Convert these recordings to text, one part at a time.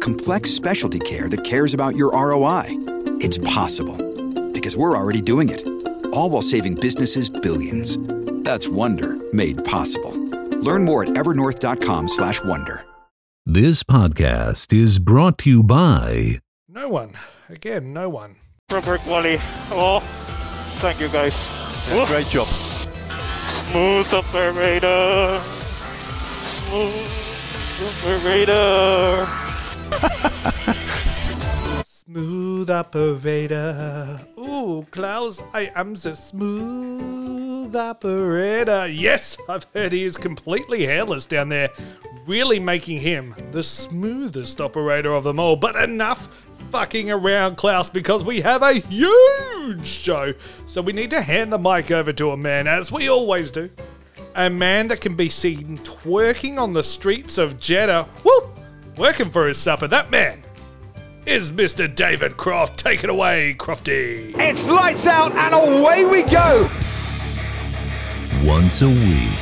Complex specialty care that cares about your ROI? It's possible. Because we're already doing it. All while saving businesses billions. That's Wonder made possible. Learn more at evernorth.com/wonder. This podcast is brought to you by No one. Again, no one. Rubber quality. Oh, thank you guys. Woo. Great job. Smooth operator. Smooth operator. Smooth operator. Ooh, Klaus, I am the smooth operator. Yes, I've heard he is completely hairless down there, really making him the smoothest operator of them all. But enough fucking around, Klaus, because we have a huge show. So we need to hand the mic over to a man, as we always do. A man that can be seen twerking on the streets of Jeddah. Woo! Working for his supper. That man is Mr. David Croft. Take it away, Crofty. It's lights out and away we go. Once a week,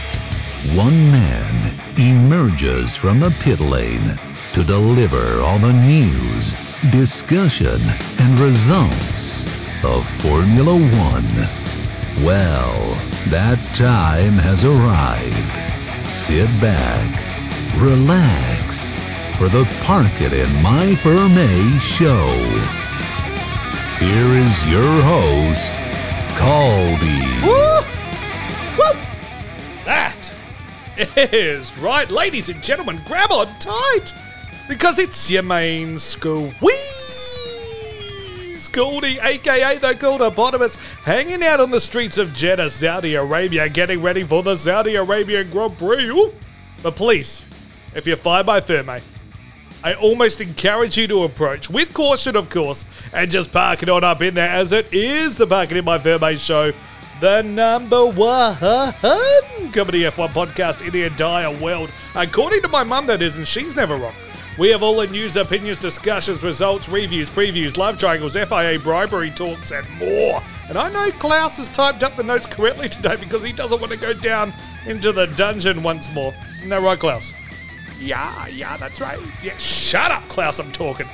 one man emerges from the pit lane to deliver all the news, discussion, and results of Formula One. Well, that time has arrived. Sit back, relax for the Park It in My Ferme show. Here is your host, Caldi. That is right, ladies and gentlemen, grab on tight because it's your main squeeze. Caldi, aka the Caldipotamus, hanging out on the streets of Jeddah, Saudi Arabia, getting ready for the Saudi Arabian Grand Prix. Ooh. But please, if you're fired by Ferme, I almost encourage you to approach, with caution of course, and just park it on up in there as it is the Park It In My Ferme show, the number one comedy F1 podcast in the entire world. According to my mum, that is, and she's never wrong. We have all the news, opinions, discussions, results, reviews, previews, love triangles, FIA bribery talks, and more. And I know Klaus has typed up the notes correctly today because he doesn't want to go down into the dungeon once more. Isn't right, Klaus? Yeah, yeah, that's right. Yeah, shut up, Klaus, I'm talking.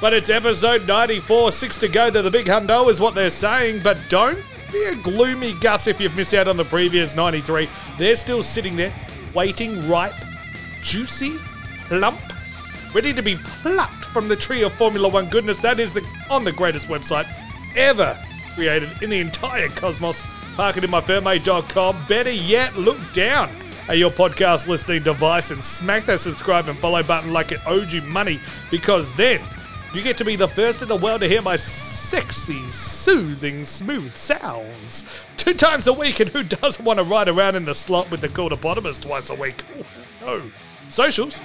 But it's episode 94, six to go to the big hundo, is what they're saying. But don't be a gloomy Gus if you've missed out on the previous 93. They're still sitting there, waiting, ripe, juicy, plump, ready to be plucked from the tree of Formula One goodness. That is the on the greatest website ever created in the entire cosmos. Park it in ParkItInMyFerme.com. Better yet, look down at your podcast listening device and smack that subscribe and follow button like it owed you money because then you get to be the first in the world to hear my sexy, soothing, smooth sounds two times a week. And who doesn't want to ride around in the slot with the Caldipotamus twice a week? Oh, no. Socials.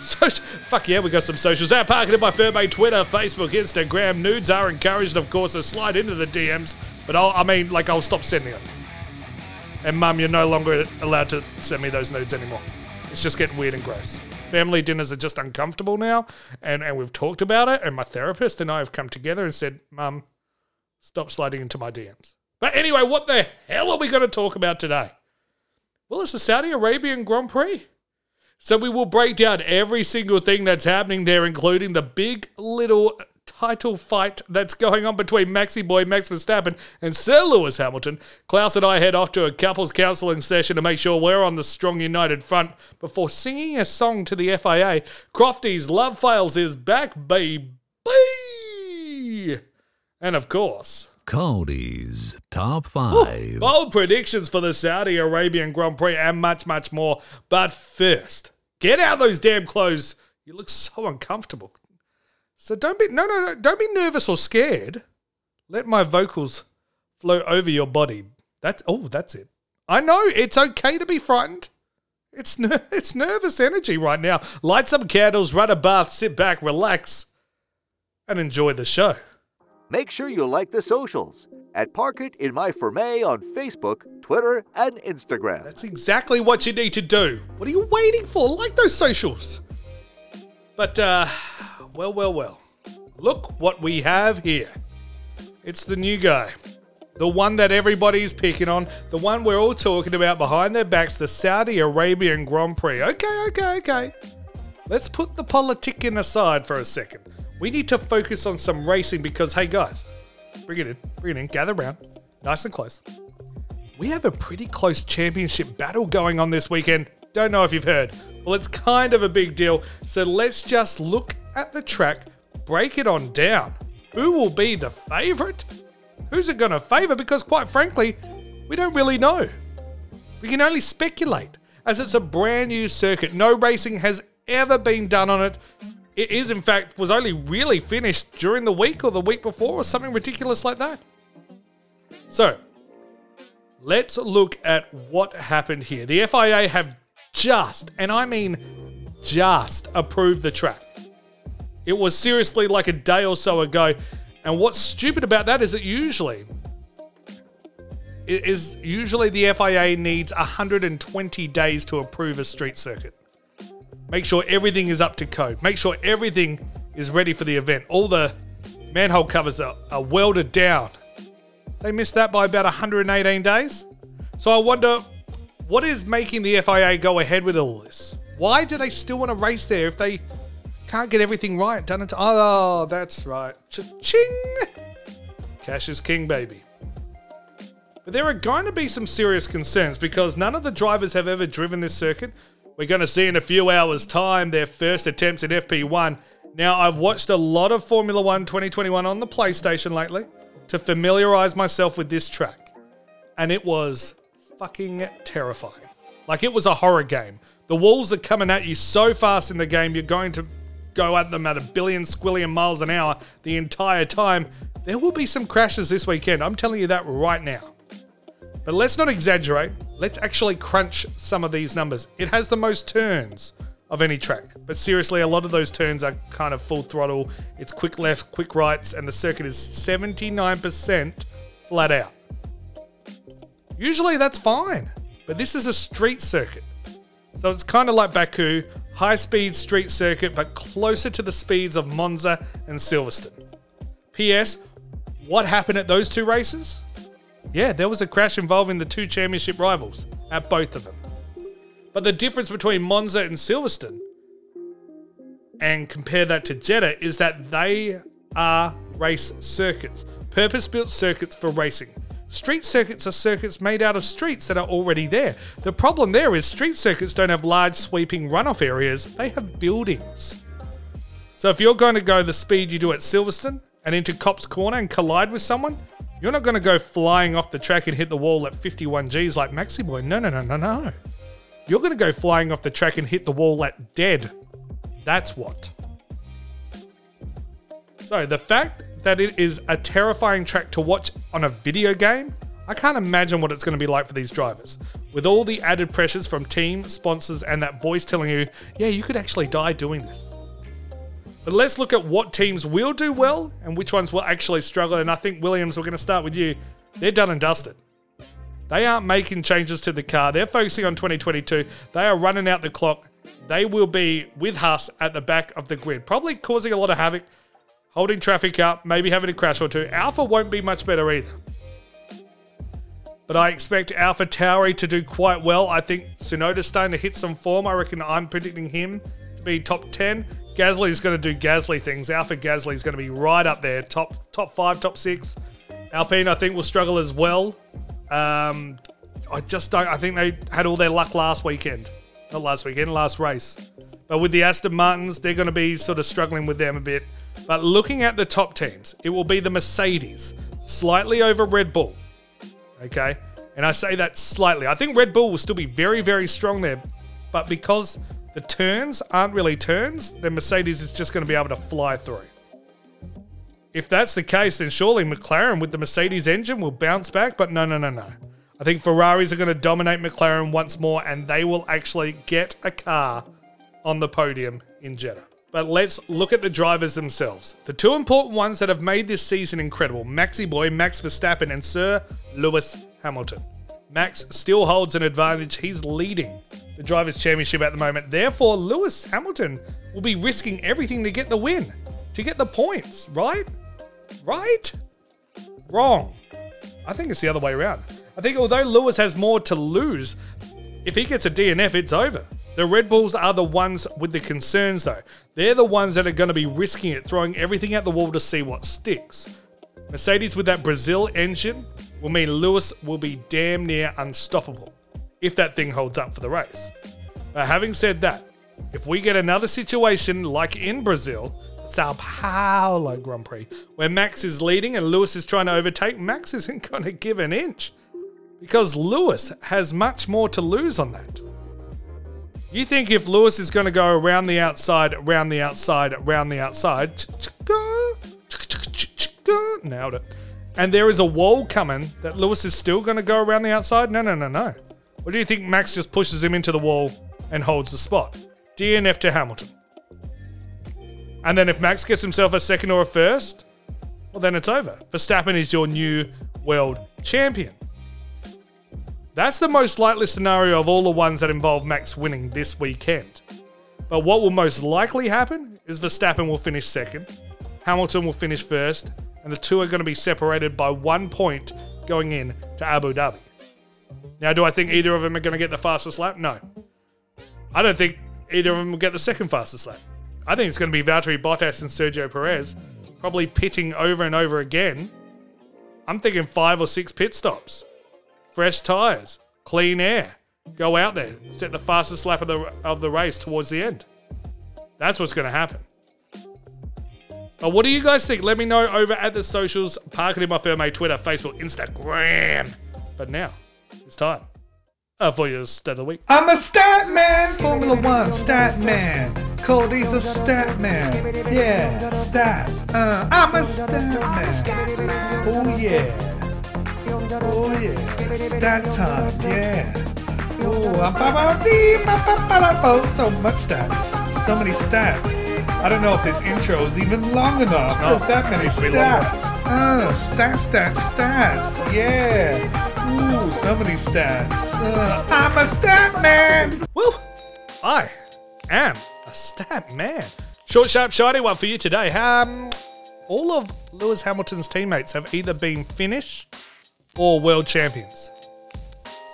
So, fuck yeah, we got some socials. At in my Ferme, Twitter, Facebook, Instagram. Nudes are encouraged, of course, to slide into the DMs. But I'll, I mean, like, I'll stop sending them. And mum, you're no longer allowed to send me those nudes anymore. It's just getting weird and gross. Family dinners are just uncomfortable now, and, and we've talked about it. And my therapist and I have come together and said, Mum, stop sliding into my DMs. But anyway, what the hell are we going to talk about today? Well, it's the Saudi Arabian Grand Prix. So we will break down every single thing that's happening there, including the big little title fight that's going on between Maxi Boy Max Verstappen and Sir Lewis Hamilton. Klaus and I head off to a couples counselling session to make sure we're on the strong united front before singing a song to the FIA. Crofty's Love Files is back, baby. And of course, Caldi's Top 5. bold predictions for the Saudi Arabian Grand Prix and much, much more. But first, get out those damn clothes. You look so uncomfortable. So don't be no no no don't be nervous or scared. Let my vocals flow over your body. That's oh that's it. I know it's okay to be frightened. It's ner- it's nervous energy right now. Light some candles, run a bath, sit back, relax, and enjoy the show. Make sure you like the socials at Park It in My Ferme on Facebook, Twitter, and Instagram. That's exactly what you need to do. What are you waiting for? Like those socials. But, uh, well, well, well. Look what we have here. It's the new guy. The one that everybody's picking on. The one we're all talking about behind their backs. The Saudi Arabian Grand Prix. Okay, okay, okay. Let's put the politicking aside for a second. We need to focus on some racing because, hey guys, bring it in, bring it in, gather round, nice and close. We have a pretty close championship battle going on this weekend. Don't know if you've heard. Well, it's kind of a big deal. So let's just look at the track, break it on down. Who will be the favourite? Who's it going to favour? Because, quite frankly, we don't really know. We can only speculate, as it's a brand new circuit. No racing has ever been done on it. It is, in fact, was only really finished during the week or the week before or something ridiculous like that. So, let's look at what happened here. The FIA have just, and I mean just, approved the track. It was seriously like a day or so ago. And what's stupid about that is that usually, it is usually the FIA needs 120 days to approve a street circuit. Make sure everything is up to code. Make sure everything is ready for the event. All the manhole covers are, are welded down. They missed that by about 118 days. So I wonder what is making the FIA go ahead with all this? Why do they still want to race there if they can't get everything right done it? Oh, that's right. Cha-ching! Cash is king, baby. But there are going to be some serious concerns because none of the drivers have ever driven this circuit. We're going to see in a few hours' time their first attempts at FP1. Now, I've watched a lot of Formula One 2021 on the PlayStation lately to familiarize myself with this track, and it was fucking terrifying. Like, it was a horror game. The walls are coming at you so fast in the game, you're going to go at them at a billion squillion miles an hour the entire time. There will be some crashes this weekend. I'm telling you that right now. But let's not exaggerate. Let's actually crunch some of these numbers. It has the most turns of any track. But seriously, a lot of those turns are kind of full throttle. It's quick left, quick rights, and the circuit is 79% flat out. Usually that's fine, but this is a street circuit. So it's kind of like Baku, high speed street circuit, but closer to the speeds of Monza and Silverstone. P.S. What happened at those two races? Yeah, there was a crash involving the two championship rivals at both of them. But the difference between Monza and Silverstone, and compare that to Jeddah, is that they are race circuits, purpose built circuits for racing. Street circuits are circuits made out of streets that are already there. The problem there is street circuits don't have large sweeping runoff areas, they have buildings. So if you're going to go the speed you do at Silverstone and into Copse Corner and collide with someone, you're not going to go flying off the track and hit the wall at 51 Gs like Maxi Boy. No, no, no, no, no. You're going to go flying off the track and hit the wall at dead. That's what. So the fact that it is a terrifying track to watch on a video game, I can't imagine what it's going to be like for these drivers. With all the added pressures from team, sponsors, and that voice telling you, yeah, you could actually die doing this. But let's look at what teams will do well and which ones will actually struggle. And I think, Williams, we're going to start with you. They're done and dusted. They aren't making changes to the car. They're focusing on 2022. They are running out the clock. They will be with Haas at the back of the grid, probably causing a lot of havoc, holding traffic up, maybe having a crash or two. Alpha won't be much better either. but I expect Alpha Tauri to do quite well. I think Tsunoda's starting to hit some form. I reckon I'm predicting him to be top 10. Gasly's going to do Gasly things. Alpha Gasly's going to be right up there, top top five, top six. Alpine, I think, will struggle as well. Um, I just don't. I think they had all their luck last weekend, not last weekend, last race. But with the Aston Martins, they're going to be sort of struggling with them a bit. But looking at the top teams, it will be the Mercedes, slightly over Red Bull. Okay, and I say that slightly. I think Red Bull will still be very, very strong there, but because the turns aren't really turns, then Mercedes is just going to be able to fly through. If that's the case, then surely McLaren with the Mercedes engine will bounce back, but no, no, no, no. I think Ferraris are going to dominate McLaren once more and they will actually get a car on the podium in Jeddah. But let's look at the drivers themselves. The two important ones that have made this season incredible Maxi Boy, Max Verstappen, and Sir Lewis Hamilton. Max still holds an advantage. He's leading the Drivers' Championship at the moment. Therefore, Lewis Hamilton will be risking everything to get the win, to get the points, right? Right? Wrong. I think it's the other way around. I think although Lewis has more to lose, if he gets a DNF, it's over. The Red Bulls are the ones with the concerns, though. They're the ones that are going to be risking it, throwing everything at the wall to see what sticks. Mercedes with that Brazil engine will mean Lewis will be damn near unstoppable if that thing holds up for the race. But having said that, if we get another situation like in Brazil, Sao Paulo Grand Prix, where Max is leading and Lewis is trying to overtake, Max isn't going to give an inch because Lewis has much more to lose on that. You think if Lewis is going to go around the outside, around the outside, around the outside, nailed it, and there is a wall coming that Lewis is still going to go around the outside? No, no, no, no. Or do you think Max just pushes him into the wall and holds the spot? DNF to Hamilton. And then if Max gets himself a second or a first, well, then it's over. Verstappen is your new world champion. That's the most likely scenario of all the ones that involve Max winning this weekend. But what will most likely happen is Verstappen will finish second, Hamilton will finish first, and the two are going to be separated by one point going in to Abu Dhabi. Now, do I think either of them are going to get the fastest lap? No. I don't think either of them will get the second fastest lap. I think it's going to be Valtteri Bottas and Sergio Perez, probably pitting over and over again. I'm thinking five or six pit stops, fresh tyres, clean air. Go out there, set the fastest lap of the of the race towards the end. That's what's going to happen. But what do you guys think? Let me know over at the socials. Park it in my Ferme, Twitter, Facebook, Instagram. But now, it's time uh, for your stat of the week. I'm a stat man, Formula One stat man. Caldi's a stat man. Yeah, stats. Uh, I'm a stat man. Oh yeah. Oh yeah. Stat time. Yeah. Oh, so much stats. So many stats. I don't know if this intro is even long enough. There's that many stats. Uh, stats, stats, stats. Yeah. Ooh, so many stats. Uh, I'm a stat man. Well, I am a stat man. Short, sharp, shiny one for you today. Um, all of Lewis Hamilton's teammates have either been Finnish or world champions.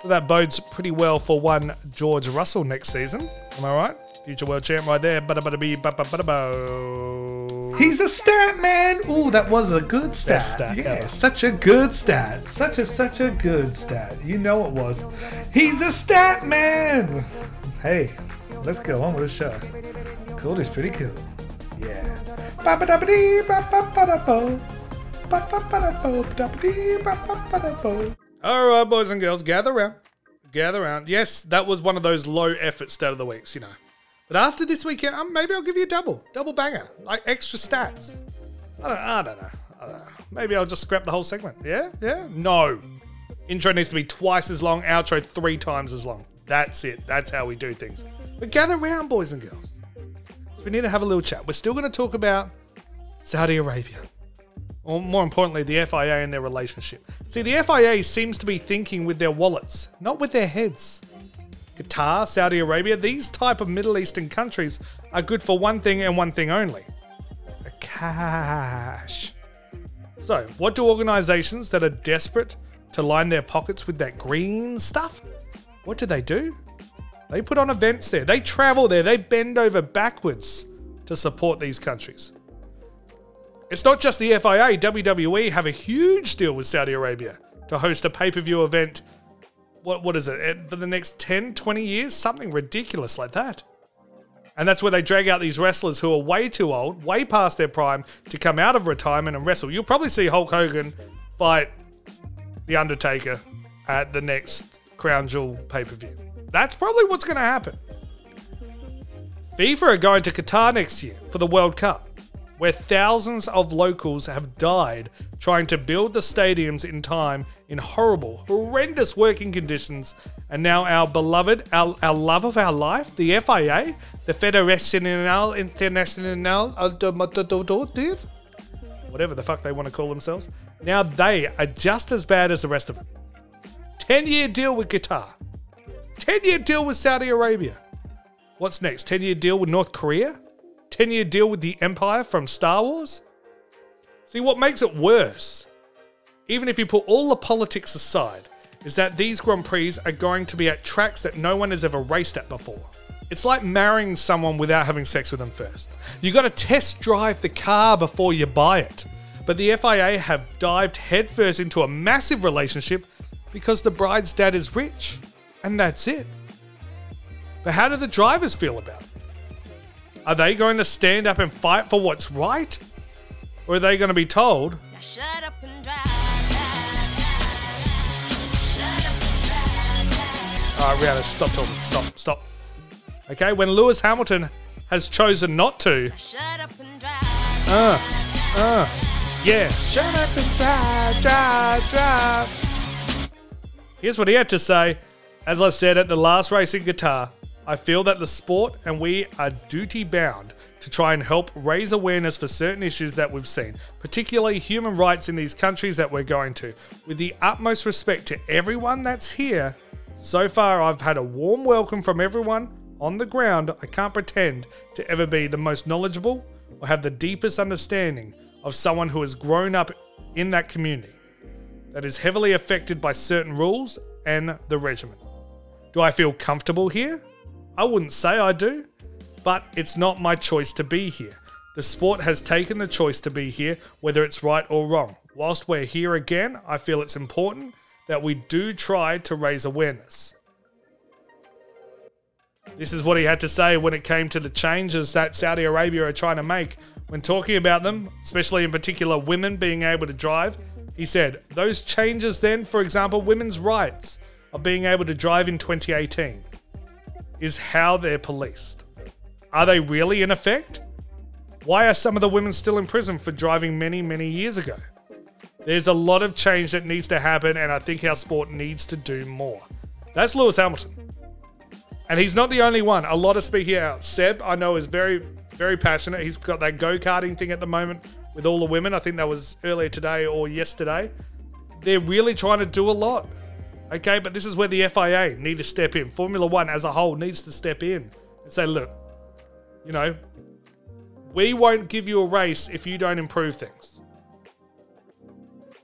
So that bodes pretty well for one George Russell next season. Am I right? Future world champ right there. He's a stat man. Ooh, that was a good stat. Best stat yeah, ever. such a good stat. Such a such a good stat. You know it was. He's a stat man. Hey, let's go on with the show. Cool is pretty cool. Yeah. Ba-ba-da-ba-dee, ba-ba-ba-da-bo. Ba-ba-ba-da-bo, ba-da-ba-dee, ba-ba-ba-da-bo. All right, boys and girls, gather around. Gather around. Yes, that was one of those low effort stat of the weeks, you know. But after this weekend, um, maybe I'll give you a double, double banger, like extra stats. I don't, I don't know. I don't know. Maybe I'll just scrap the whole segment. Yeah, yeah. No. Intro needs to be twice as long. Outro three times as long. That's it. That's how we do things. But gather around, boys and girls. So we need to have a little chat. We're still going to talk about Saudi Arabia. Or more importantly, the FIA and their relationship. See, the FIA seems to be thinking with their wallets, not with their heads. Qatar, Saudi Arabia, these type of Middle Eastern countries are good for one thing and one thing only. Cash. So, what do organizations that are desperate to line their pockets with that green stuff, what do they do? They put on events there. They travel there. They bend over backwards to support these countries. It's not just the FIA. WWE have a huge deal with Saudi Arabia to host a pay per view event. What, what is it? For the next 10, 20 years? Something ridiculous like that. And that's where they drag out these wrestlers who are way too old, way past their prime, to come out of retirement and wrestle. You'll probably see Hulk Hogan fight The Undertaker at the next Crown Jewel pay per view. That's probably what's going to happen. FIFA are going to Qatar next year for the World Cup, where thousands of locals have died trying to build the stadiums in time in horrible, horrendous working conditions. And now our beloved, our, our love of our life, the FIA, the Federation International Automotive, whatever the fuck they want to call themselves, now they are just as bad as the rest of them. 10 year deal with Qatar, 10 year deal with Saudi Arabia. What's next? 10 year deal with North Korea? 10 year deal with the Empire from Star Wars? See, what makes it worse, even if you put all the politics aside, is that these Grand Prix are going to be at tracks that no one has ever raced at before. It's like marrying someone without having sex with them first. You got to test drive the car before you buy it. But the FIA have dived headfirst into a massive relationship because the bride's dad is rich. And that's it. But how do the drivers feel about it? Are they going to stand up and fight for what's right? Or are they going to be told, Shut up and drive. drive, drive. Shut up and drive. drive. all right, Rihanna, stop talking, stop, stop. Okay, when Lewis Hamilton has chosen not to, Shut up and drive. uh, uh, yeah, shut up and drive, drive, drive. Here's what he had to say. As I said at the last race in Qatar, I feel that the sport and we are duty bound to try and help raise awareness for certain issues that we've seen, particularly human rights in these countries that we're going to. With the utmost respect to everyone that's here, so far I've had a warm welcome from everyone on the ground. I can't pretend to ever be the most knowledgeable or have the deepest understanding of someone who has grown up in that community that is heavily affected by certain rules and the regimen. Do I feel comfortable here? I wouldn't say I do, but it's not my choice to be here. The sport has taken the choice to be here, whether it's right or wrong. Whilst we're here again, I feel it's important that we do try to raise awareness. This is what he had to say when it came to the changes that Saudi Arabia are trying to make. When talking about them, especially in particular women being able to drive, he said, Those changes then, for example, women's rights of being able to drive in 2018, is how they're policed. Are they really in effect? Why are some of the women still in prison for driving many, many years ago? There's a lot of change that needs to happen, and I think our sport needs to do more. That's Lewis Hamilton. And he's not the only one. A lot of speaking out. Seb, I know, is very, very passionate. He's got that go karting thing at the moment with all the women. I think that was earlier today or yesterday. They're really trying to do a lot. Okay, but this is where the FIA need to step in. Formula One as a whole needs to step in and say, look, you know, we won't give you a race if you don't improve things.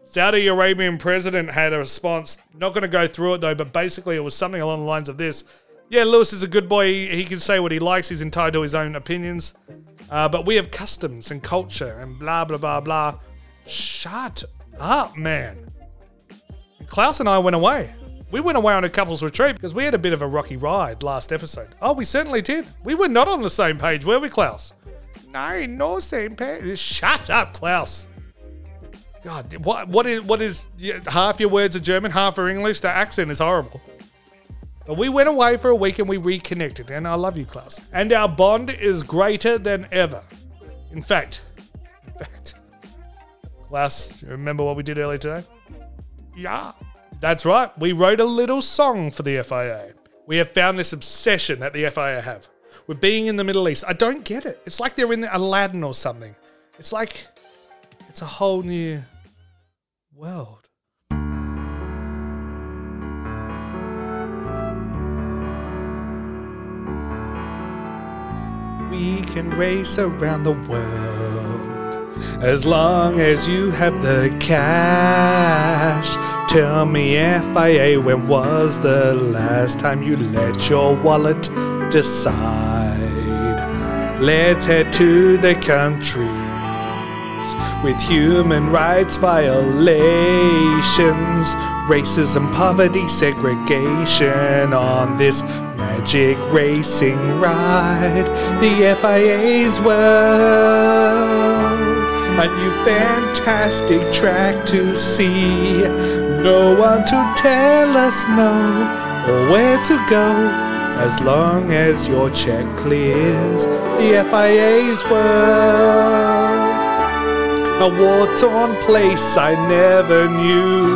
Saudi Arabian president had a response. Not going to go through it though, but basically it was something along the lines of this. Yeah, Lewis is a good boy. He, he can say what he likes. He's entitled to his own opinions. Uh, but we have customs and culture and blah, blah, blah, blah. Shut up, man. Klaus and I went away. We went away on a couple's retreat because we had a bit of a rocky ride last episode. Oh, we certainly did. We were not on the same page, were we, Klaus? No, no same page. Shut up, Klaus. God, what what is what is half your words are German, half are English? The accent is horrible. But we went away for a week and we reconnected, and I love you, Klaus. And our bond is greater than ever. In fact, in fact, Klaus, remember what we did earlier today? Yeah. That's right. We wrote a little song for the FIA. We have found this obsession that the FIA have with being in the Middle East. I don't get it. It's like they're in Aladdin or something. It's like it's a whole new world. We can race around the world. As long as you have the cash. Tell me, FIA, when was the last time you let your wallet decide? Let's head to the countries with human rights violations, racism, poverty, segregation on this magic racing ride. The FIA's world, a new fantastic track to see. No one to tell us no or where to go. As long as your check clears the FIA's world a war torn place I never knew.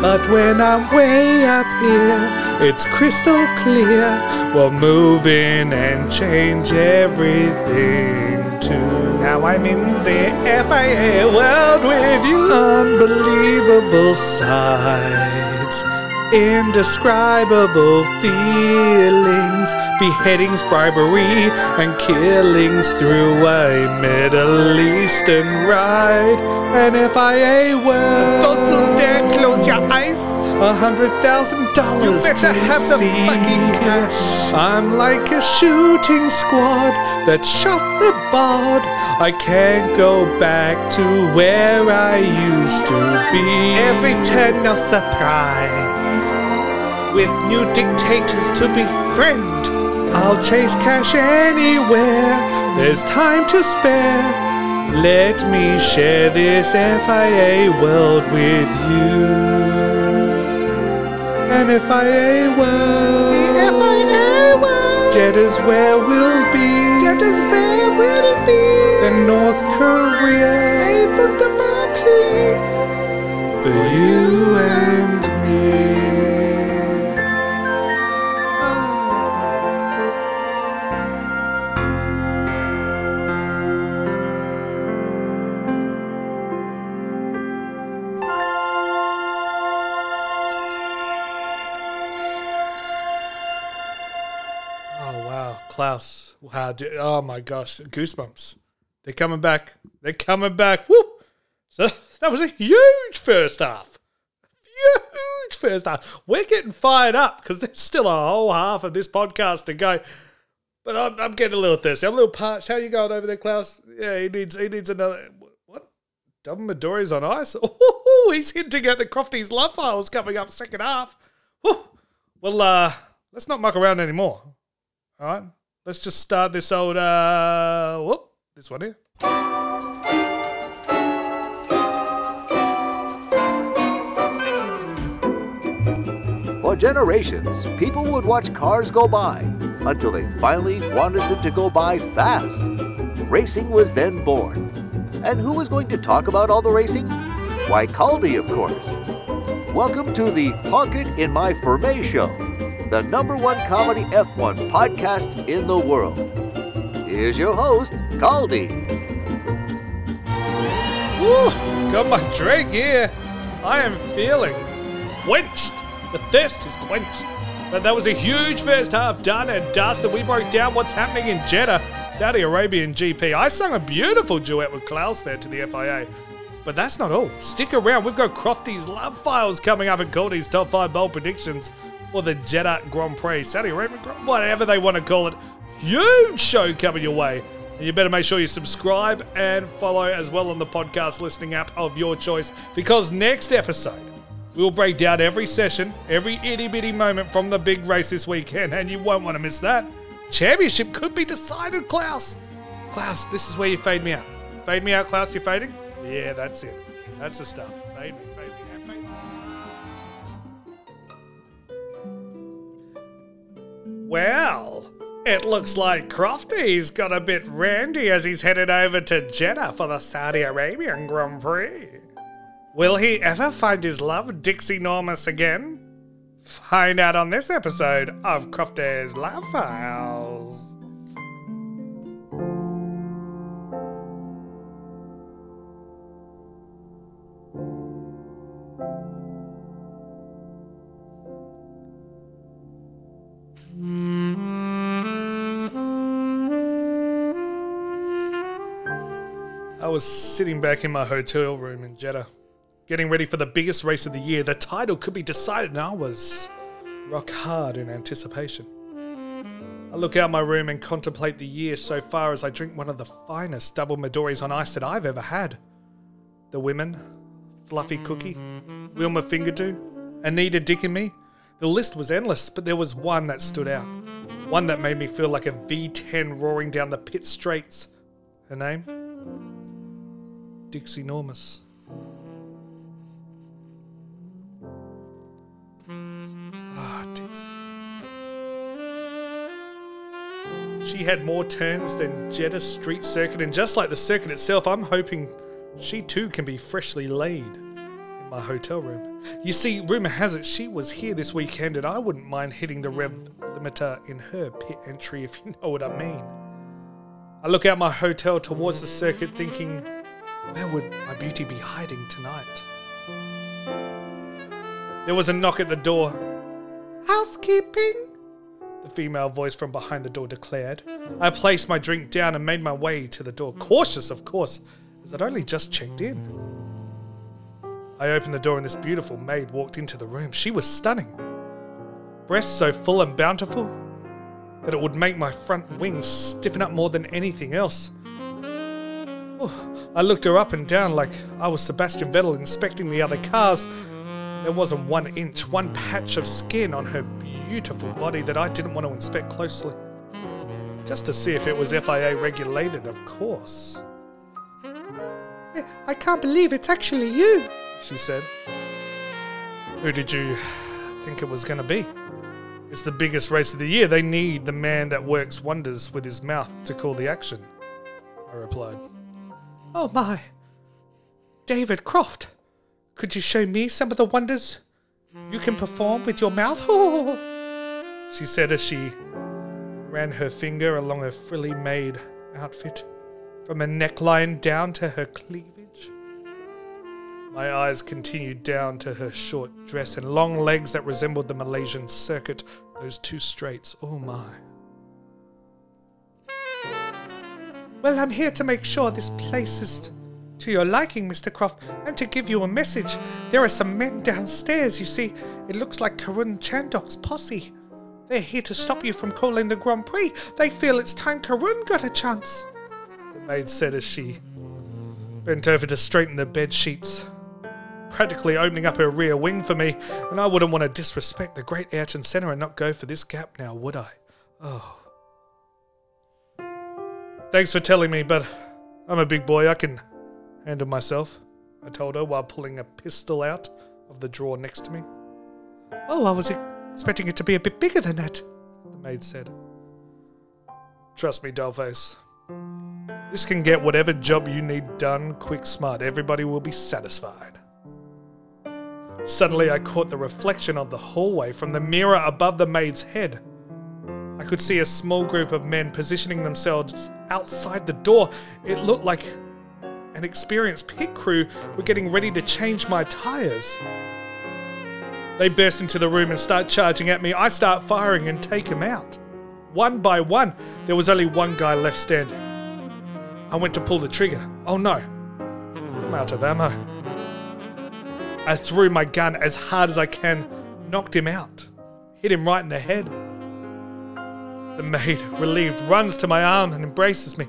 But when I'm way up here, it's crystal clear. We'll move in and change everything too. Now I'm in the FIA world with you. Unbelievable sights, indescribable feelings, beheadings, bribery, and killings through a Middle Eastern ride. An FIA world. Don't dare close your eyes. A hundred thousand dollars. You better have the fucking cash. I'm like a shooting squad that shot the bod. I can't go back to where I used to be. Every turn, no surprise with new dictators to befriend. I'll chase cash anywhere, there's time to spare. Let me share this FIA world with you. An FIA world. The FIA world. Jeddah's where we'll be. Jeddah's where we'll be. In North Korea. A football place. For you and Klaus! Oh my gosh, goosebumps! They're coming back. They're coming back. Woo! So that was a huge first half. Huge first half. We're getting fired up because there's still a whole half of this podcast to go. But I'm, I'm getting a little thirsty. I'm a little parched. How you going over there, Klaus? Yeah, he needs he needs another. What? Double Midori's on ice. Oh, he's hinting at the Crofty's love files coming up second half. Whew. Well, uh, let's not muck around anymore. All right, let's just start this old uh, whoop, this one here. For generations, people would watch cars go by until they finally wanted them to go by fast. Racing was then born. And who was going to talk about all the racing? Why, Caldi, of course. Welcome to the Park It in My Ferme show, the number one comedy F1 podcast in the world. Here's your host, Caldi. Woo, got my drink here. I am feeling quenched. The thirst is quenched. But that was a huge first half done and dusted. We broke down what's happening in Jeddah, Saudi Arabian GP. I sung a beautiful duet with Klaus there to the FIA. But that's not all. Stick around. We've got Crofty's love files coming up and Caldi's top five bold predictions for the Jeddah Grand Prix. Saudi Arabian Grand whatever they want to call it. Huge show coming your way. And you better make sure you subscribe and follow as well on the podcast listening app of your choice because next episode we'll break down every session, every itty bitty moment from the big race this weekend, and you won't want to miss that. Championship could be decided, Klaus. Klaus, this is where you fade me out. Fade me out, Klaus. you're fading? Yeah, that's it. That's the stuff. Fade me, Well, it looks like Crofty's got a bit randy as he's headed over to Jeddah for the Saudi Arabian Grand Prix. Will he ever find his love, Dixie Normus, again? Find out on this episode of Crofty's Love Files. Was sitting back in my hotel room in Jeddah, getting ready for the biggest race of the year. The title could be decided, and I was rock hard in anticipation. I look out my room and contemplate the year so far as I drink one of the finest double Midoris on ice that I've ever had. The women, Fluffy Cookie, Wilma Fingerdew, Anita Dick and me. The list was endless, but there was one that stood out. One that made me feel like a V10 roaring down the pit straights. Her name? Dixie Normus. Ah, Dixie. She had more turns than Jeddah Street Circuit, and just like the circuit itself, I'm hoping she too can be freshly laid in my hotel room. You see, rumor has it she was here this weekend, and I wouldn't mind hitting the rev limiter in her pit entry if you know what I mean. I look out my hotel towards the circuit, thinking, where would my beauty be hiding tonight? There was a knock at the door. Housekeeping? The female voice from behind the door declared. I placed my drink down and made my way to the door, cautious, of course, as I'd only just checked in. I opened the door and this beautiful maid walked into the room. She was stunning. Breasts so full and bountiful that it would make my front wings stiffen up more than anything else. I looked her up and down like I was Sebastian Vettel inspecting the other cars. There wasn't one inch, one patch of skin on her beautiful body that I didn't want to inspect closely. Just to see if it was FIA regulated, of course. I can't believe it's actually you, she said. Who did you think it was going to be? It's the biggest race of the year. They need the man that works wonders with his mouth to call the action, I replied. Oh my. David Croft, could you show me some of the wonders you can perform with your mouth? she said as she ran her finger along her frilly made outfit, from her neckline down to her cleavage. My eyes continued down to her short dress and long legs that resembled the Malaysian circuit, those two straights. Oh my. Well, I'm here to make sure this place is to your liking, Mr. Croft, and to give you a message. There are some men downstairs, you see. It looks like Karun Chandhok's posse. They're here to stop you from calling the Grand Prix. They feel it's time Karun got a chance. The maid said as she bent over to straighten the bed sheets, practically opening up her rear wing for me, and I wouldn't want to disrespect the great Ayrton Senna and not go for this gap now, would I? Oh. Thanks for telling me, but I'm a big boy. I can handle myself, I told her while pulling a pistol out of the drawer next to me. Oh, I was expecting it to be a bit bigger than that, the maid said. Trust me, dollface. This can get whatever job you need done quick smart. Everybody will be satisfied. Suddenly, I caught the reflection of the hallway from the mirror above the maid's head. I could see a small group of men positioning themselves outside the door. It looked like an experienced pit crew were getting ready to change my tires. They burst into the room and start charging at me. I start firing and take them out. One by one, there was only one guy left standing. I went to pull the trigger. Oh no, I'm out of ammo. I threw my gun as hard as I can, knocked him out, hit him right in the head. The maid, relieved, runs to my arm and embraces me.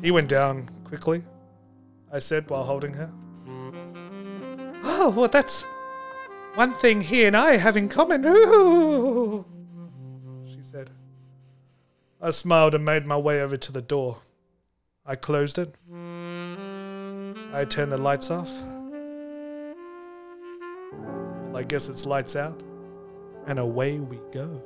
He went down quickly, I said while holding her. Oh, well, that's one thing he and I have in common. Ooh, she said. I smiled and made my way over to the door. I closed it. I turned the lights off. Well, I guess it's lights out. And away we go.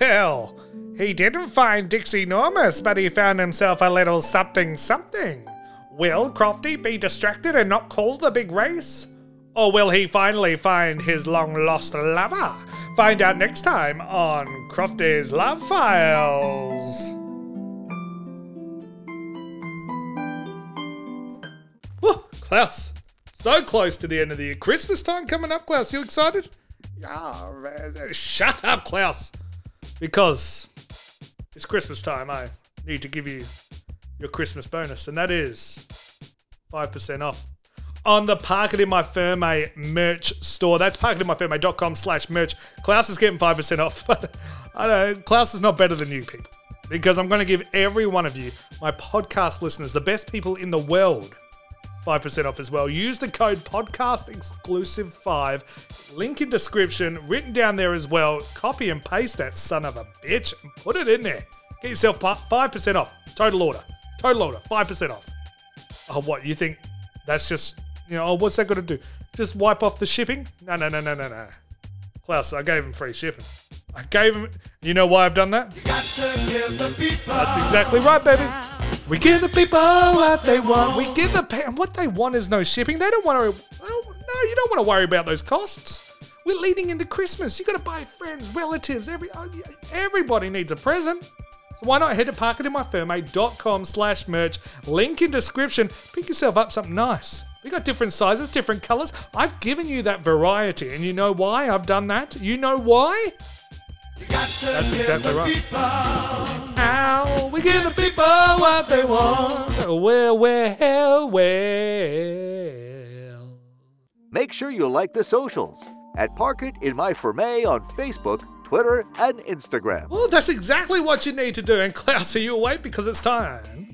Well, he didn't find Dixie Normus, but he found himself a little something something. Will Crofty be distracted and not call the big race? Or will he finally find his long lost lover? Find out next time on Crofty's Love Files. Whew, Klaus, so close to the end of the year. Christmas time coming up, Klaus. You excited? Yeah, man. Shut up, Klaus. Because it's Christmas time. I need to give you your Christmas bonus, and that is 5% off on the Park It In My firm Ferme merch store. That's parkitinmyferme.com slash merch. Klaus is getting 5% off, but I don't know, Klaus is not better than you people because I'm going to give every one of you, my podcast listeners, the best people in the world, 5% off as well. Use the code podcast exclusive 5. Link in description, written down there as well. Copy and paste that son of a bitch and put it in there. Get yourself 5% off. Total order. Total order. 5% off. Oh, what? You think that's just, you know, oh, what's that going to do? Just wipe off the shipping? No, no, no, no, no, no. Klaus, I gave him free shipping. I gave him. You know why I've done that? That's exactly right, baby. We give the people what they want. We give the pa- what they want is no shipping. They don't want to. Well, no, you don't want to worry about those costs. We're leading into Christmas. You got to buy friends, relatives. Every oh, everybody needs a present. So why not head to parkitinmyferme.com slash merch. Link in description. Pick yourself up something nice. We got different sizes, different colors. I've given you that variety, and you know why I've done that. You know why? That's exactly right. Ow, we give the people what they want. Well, well, well. Make sure you like the socials at Park It in My Ferme on Facebook, Twitter, and Instagram. Well, that's exactly what you need to do. And Klaus, are you awake? Because it's time.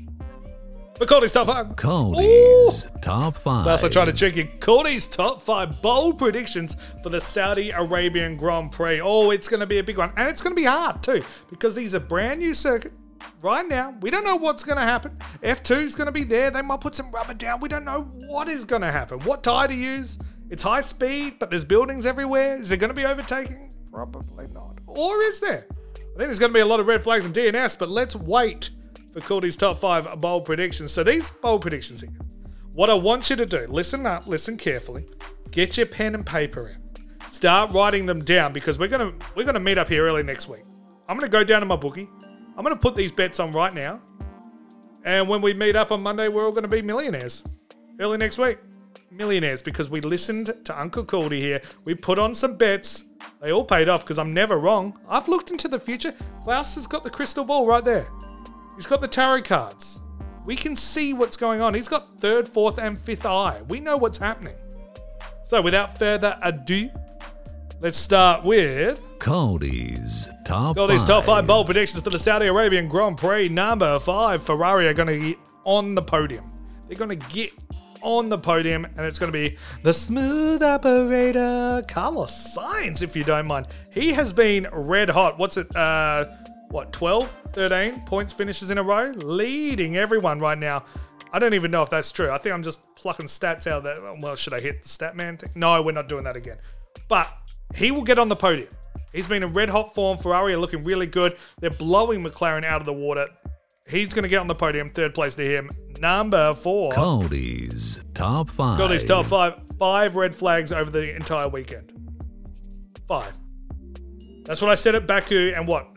For Caldi's top five. Caldi's top five. Klaus, I tried to trick you. Caldi's top five bold predictions for the Saudi Arabian Grand Prix. Oh, it's going to be a big one. And it's going to be hard too, because these are brand new circuit. Right now, we don't know what's going to happen. F2 is going to be there. They might put some rubber down. We don't know what is going to happen. What tire to use? It's high speed, but there's buildings everywhere. Is it going to be overtaking? Probably not. Or is there? I think there's going to be a lot of red flags and DNS, but let's wait for Caldi's top five bold predictions. So these bold predictions here. What I want you to do, listen up, listen carefully. Get your pen and paper out. Start writing them down because we're gonna we're gonna meet up here early next week. I'm gonna go down to my bookie. I'm gonna put these bets on right now. And when we meet up on Monday, we're all gonna be millionaires. Early next week. Millionaires because we listened to Uncle Caldi here. We put on some bets. They all paid off because I'm never wrong. I've looked into the future. Klaus has got the crystal ball right there. He's got the tarot cards. We can see what's going on. He's got third, fourth, and fifth eye. We know what's happening. So, without further ado, let's start with Caldi's top Caldi's five. top five bold predictions for the Saudi Arabian Grand Prix. Number five, Ferrari are going to get on the podium. They're going to get on the podium, and it's going to be the smooth operator, Carlos Sainz, if you don't mind. He has been red hot. What's it? Uh, what, 12, 13 points finishes in a row? Leading everyone right now. I don't even know if that's true. I think I'm just plucking stats out of there. Well, should I hit the stat man thing? No, we're not doing that again. But he will get on the podium. He's been in red hot form. Ferrari are looking really good. They're blowing McLaren out of the water. He's going to get on the podium. Third place to him. Number four. Caldi's top five. Got his top five. Five red flags over the entire weekend. Five. That's what I said at Baku. And what?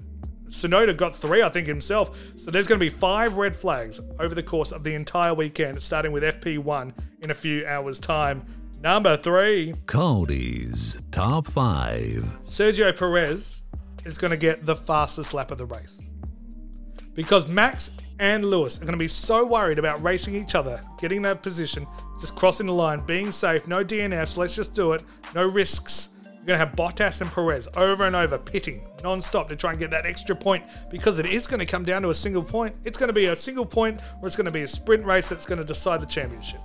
Tsunoda got three, I think, himself. So there's going to be five red flags over the course of the entire weekend, starting with FP1 in a few hours' time. Number three. Caldi's top five. Sergio Perez is going to get the fastest lap of the race. Because Max and Lewis are going to be so worried about racing each other, getting that position, just crossing the line, being safe, no DNFs, let's just do it, no risks. You're going to have Bottas and Perez over and over pitting non-stop to try and get that extra point because it is going to come down to a single point. It's going to be a single point or it's going to be a sprint race that's going to decide the championship.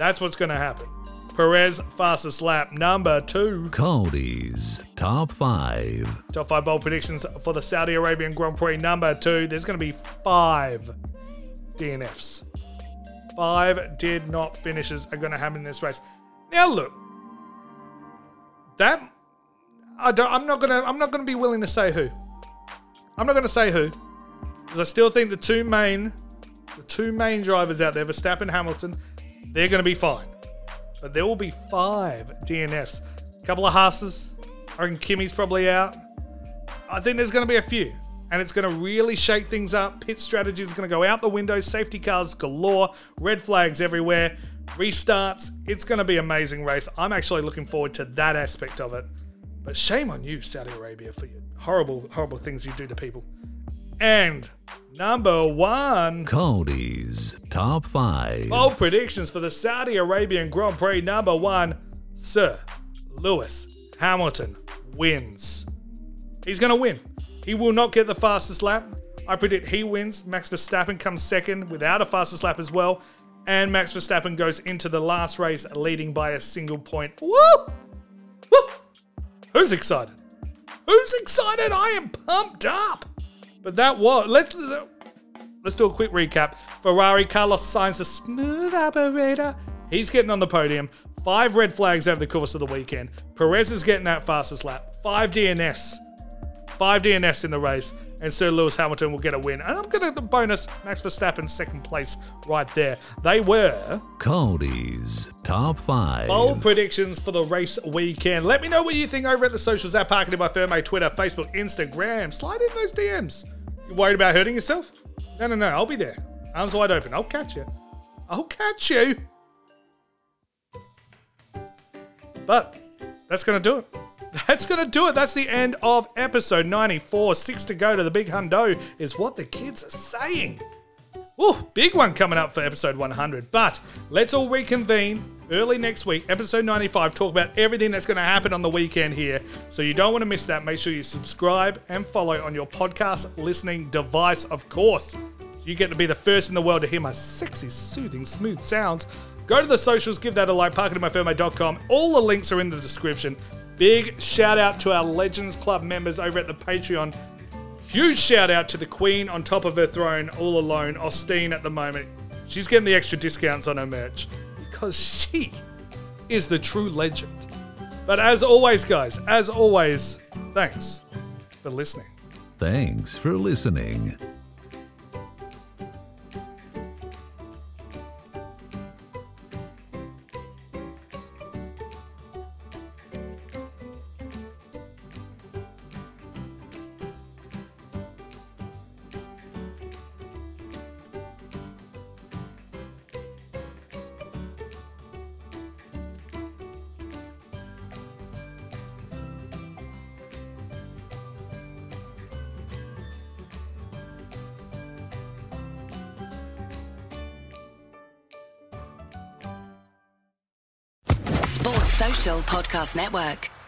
That's what's going to happen. Perez fastest lap number two. Caldi's top five. Top five bold predictions for the Saudi Arabian Grand Prix number two. There's going to be five DNFs. Five did not finishes are going to happen in this race. Now look, that I don't. I'm not gonna. I'm not gonna be willing to say who. I'm not gonna say who, because I still think the two main the two main drivers out there, Verstappen, Hamilton, they're to be fine. But there will be five DNFs. A couple of Haas's. I reckon Kimi's probably out. I think there's to be a few. And it's to really shake things up. Pit strategy is to go out the window. Safety cars galore. Red flags everywhere. Restarts. It's going to be an amazing race. I'm actually looking forward to that aspect of it. But shame on you, Saudi Arabia, for your horrible, horrible things you do to people. And number one. Caldi's Top 5. Bold predictions for the Saudi Arabian Grand Prix. Number one, Sir Lewis Hamilton wins. He's going to win. He will not get the fastest lap. I predict he wins. Max Verstappen comes second without a fastest lap as well. And Max Verstappen goes into the last race leading by a single point. Woo! Who's excited? Who's excited? I am pumped up. But that was let's let's do a quick recap. Ferrari, Carlos Sainz, a smooth operator. He's getting on the podium. Five red flags over the course of the weekend. Perez is getting that fastest lap. Five DNFs. Five DNFs in the race. And Sir Lewis Hamilton will get a win. And I'm going to bonus Max Verstappen second place right there. They were Caldi's Top 5. bold predictions for the race weekend. Let me know what you think over at the socials at Park It In My Ferme, Twitter, Facebook, Instagram. Slide in those DMs. You worried about hurting yourself? No, no, no. I'll be there. Arms wide open. I'll catch you. I'll catch you. But that's going to do it. That's going to do it. That's the end of episode 94. Six to go to the big hundo is what the kids are saying. Ooh, big one coming up for episode 100. But let's all reconvene early next week, episode 95, talk about everything that's going to happen on the weekend here. So you don't want to miss that. Make sure you subscribe and follow on your podcast listening device, of course. So you get to be the first in the world to hear my sexy, soothing, smooth sounds. Go to the socials, give that a like, parkitinmyferme.com. All the links are in the description. Big shout out to our Legends Club members over at the Patreon. Huge shout out to the Queen on top of her throne, all alone, Austin at the moment. She's getting the extra discounts on her merch because she is the true legend. But as always, guys, as always, thanks for listening. Thanks for listening. Podcast Network.